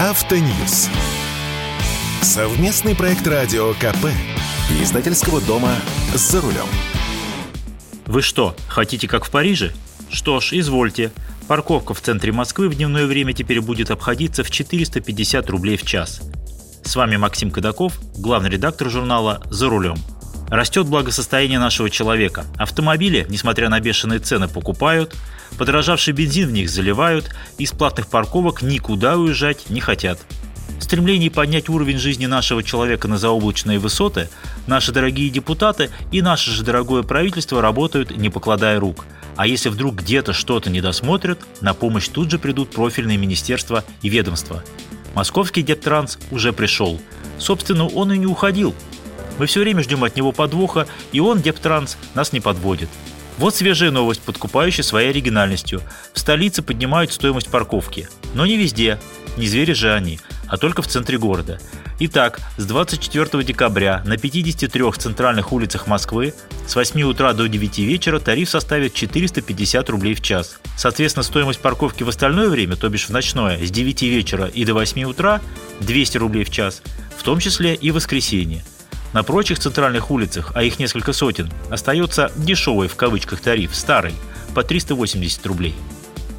Автоньюз. Совместный проект радио КП. Издательского дома «За рулем». Вы что, хотите как в Париже? Что ж, извольте. Парковка в центре Москвы в дневное время теперь будет обходиться в 450 рублей в час. С вами Максим Кадаков, главный редактор журнала «За рулем». Растет благосостояние нашего человека. Автомобили, несмотря на бешеные цены, покупают, подорожавший бензин в них заливают, из платных парковок никуда уезжать не хотят. В стремлении поднять уровень жизни нашего человека на заоблачные высоты, наши дорогие депутаты и наше же дорогое правительство работают, не покладая рук. А если вдруг где-то что-то не досмотрят, на помощь тут же придут профильные министерства и ведомства. Московский Дептранс уже пришел. Собственно, он и не уходил. Мы все время ждем от него подвоха, и он, Дептранс, нас не подводит. Вот свежая новость, подкупающая своей оригинальностью. В столице поднимают стоимость парковки. Но не везде. Не звери же они, а только в центре города. Итак, с 24 декабря на 53 центральных улицах Москвы с 8 утра до 9 вечера тариф составит 450 рублей в час. Соответственно, стоимость парковки в остальное время, то бишь в ночное, с 9 вечера и до 8 утра 200 рублей в час, в том числе и в воскресенье. На прочих центральных улицах, а их несколько сотен, остается «дешевый» в кавычках тариф, старый, по 380 рублей.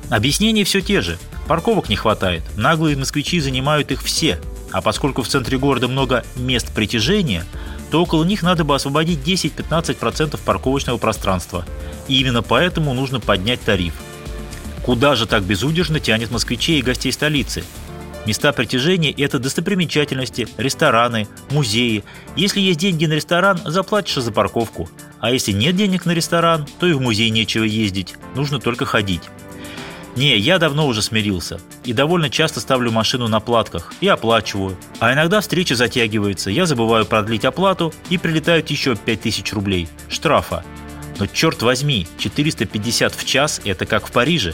Объяснения все те же. Парковок не хватает, наглые москвичи занимают их все, а поскольку в центре города много мест притяжения, то около них надо бы освободить 10-15% парковочного пространства. И именно поэтому нужно поднять тариф. Куда же так безудержно тянет москвичей и гостей столицы? Места притяжения – это достопримечательности, рестораны, музеи. Если есть деньги на ресторан, заплатишь за парковку. А если нет денег на ресторан, то и в музей нечего ездить, нужно только ходить. Не, я давно уже смирился. И довольно часто ставлю машину на платках и оплачиваю. А иногда встреча затягивается, я забываю продлить оплату и прилетают еще 5000 рублей. Штрафа. Но черт возьми, 450 в час – это как в Париже.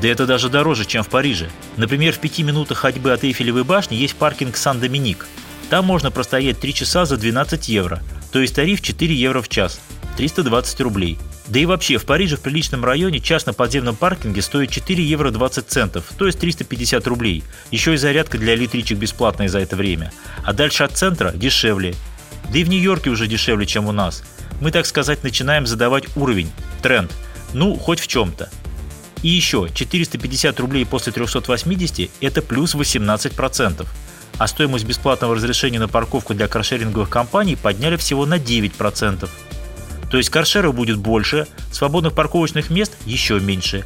Да это даже дороже, чем в Париже. Например, в пяти минутах ходьбы от Эйфелевой башни есть паркинг Сан-Доминик. Там можно простоять 3 часа за 12 евро, то есть тариф 4 евро в час, 320 рублей. Да и вообще, в Париже в приличном районе час на подземном паркинге стоит 4 евро 20 центов, то есть 350 рублей. Еще и зарядка для электричек бесплатная за это время. А дальше от центра дешевле. Да и в Нью-Йорке уже дешевле, чем у нас. Мы, так сказать, начинаем задавать уровень, тренд. Ну, хоть в чем-то. И еще 450 рублей после 380 – это плюс 18%. А стоимость бесплатного разрешения на парковку для каршеринговых компаний подняли всего на 9%. То есть каршеров будет больше, свободных парковочных мест еще меньше.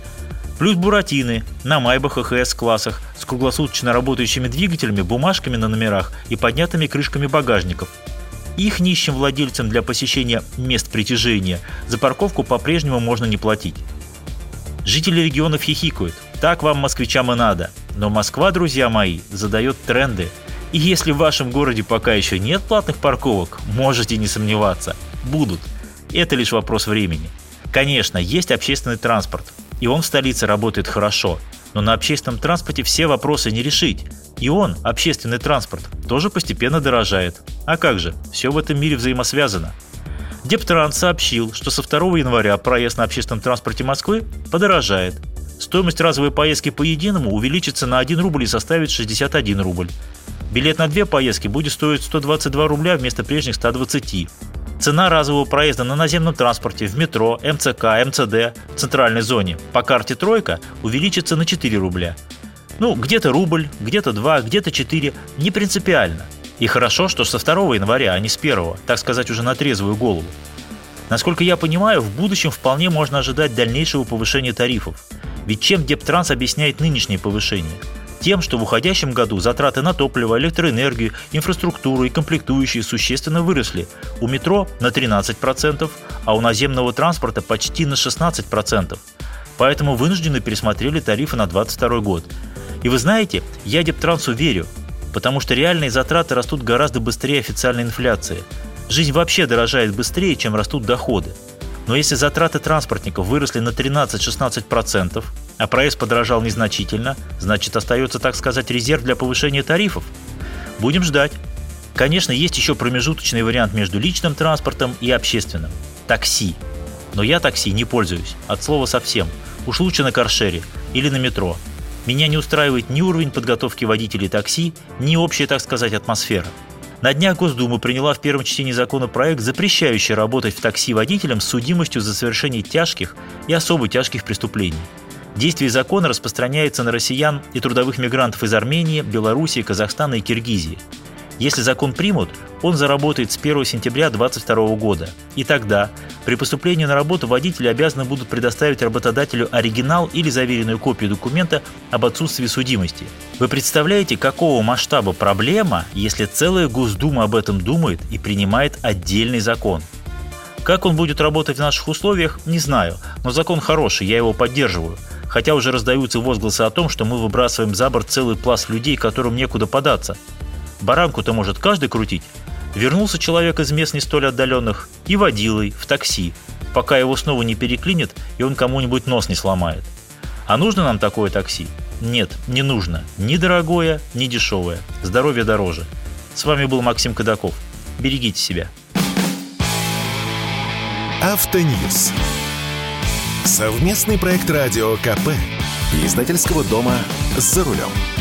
Плюс буратины на майбахах и С-классах с круглосуточно работающими двигателями, бумажками на номерах и поднятыми крышками багажников. Их нищим владельцам для посещения мест притяжения за парковку по-прежнему можно не платить. Жители регионов хихикают. Так вам, москвичам, и надо. Но Москва, друзья мои, задает тренды. И если в вашем городе пока еще нет платных парковок, можете не сомневаться. Будут. Это лишь вопрос времени. Конечно, есть общественный транспорт. И он в столице работает хорошо. Но на общественном транспорте все вопросы не решить. И он, общественный транспорт, тоже постепенно дорожает. А как же, все в этом мире взаимосвязано. Дептранс сообщил, что со 2 января проезд на общественном транспорте Москвы подорожает. Стоимость разовой поездки по единому увеличится на 1 рубль и составит 61 рубль. Билет на две поездки будет стоить 122 рубля вместо прежних 120. Цена разового проезда на наземном транспорте в метро, МЦК, МЦД в центральной зоне по карте «Тройка» увеличится на 4 рубля. Ну, где-то рубль, где-то 2, где-то 4, не принципиально. И хорошо, что со 2 января, а не с 1, так сказать, уже на трезвую голову. Насколько я понимаю, в будущем вполне можно ожидать дальнейшего повышения тарифов. Ведь чем Дептранс объясняет нынешнее повышение? Тем, что в уходящем году затраты на топливо, электроэнергию, инфраструктуру и комплектующие существенно выросли. У метро на 13%, а у наземного транспорта почти на 16%. Поэтому вынуждены пересмотрели тарифы на 2022 год. И вы знаете, я Дептрансу верю. Потому что реальные затраты растут гораздо быстрее официальной инфляции. Жизнь вообще дорожает быстрее, чем растут доходы. Но если затраты транспортников выросли на 13-16%, а проезд подорожал незначительно, значит остается, так сказать, резерв для повышения тарифов. Будем ждать. Конечно, есть еще промежуточный вариант между личным транспортом и общественным – такси. Но я такси не пользуюсь, от слова совсем. Уж лучше на каршере или на метро. Меня не устраивает ни уровень подготовки водителей такси, ни общая, так сказать, атмосфера. На днях Госдума приняла в первом чтении законопроект, запрещающий работать в такси водителям с судимостью за совершение тяжких и особо тяжких преступлений. Действие закона распространяется на россиян и трудовых мигрантов из Армении, Белоруссии, Казахстана и Киргизии – если закон примут, он заработает с 1 сентября 2022 года. И тогда, при поступлении на работу водители обязаны будут предоставить работодателю оригинал или заверенную копию документа об отсутствии судимости. Вы представляете, какого масштаба проблема, если целая Госдума об этом думает и принимает отдельный закон? Как он будет работать в наших условиях, не знаю, но закон хороший, я его поддерживаю. Хотя уже раздаются возгласы о том, что мы выбрасываем за борт целый пласт людей, которым некуда податься. Баранку-то может каждый крутить. Вернулся человек из мест не столь отдаленных и водилой в такси, пока его снова не переклинит и он кому-нибудь нос не сломает. А нужно нам такое такси? Нет, не нужно. Ни дорогое, ни дешевое. Здоровье дороже. С вами был Максим Кадаков. Берегите себя. Автоньюз. Совместный проект радио КП. Издательского дома «За рулем».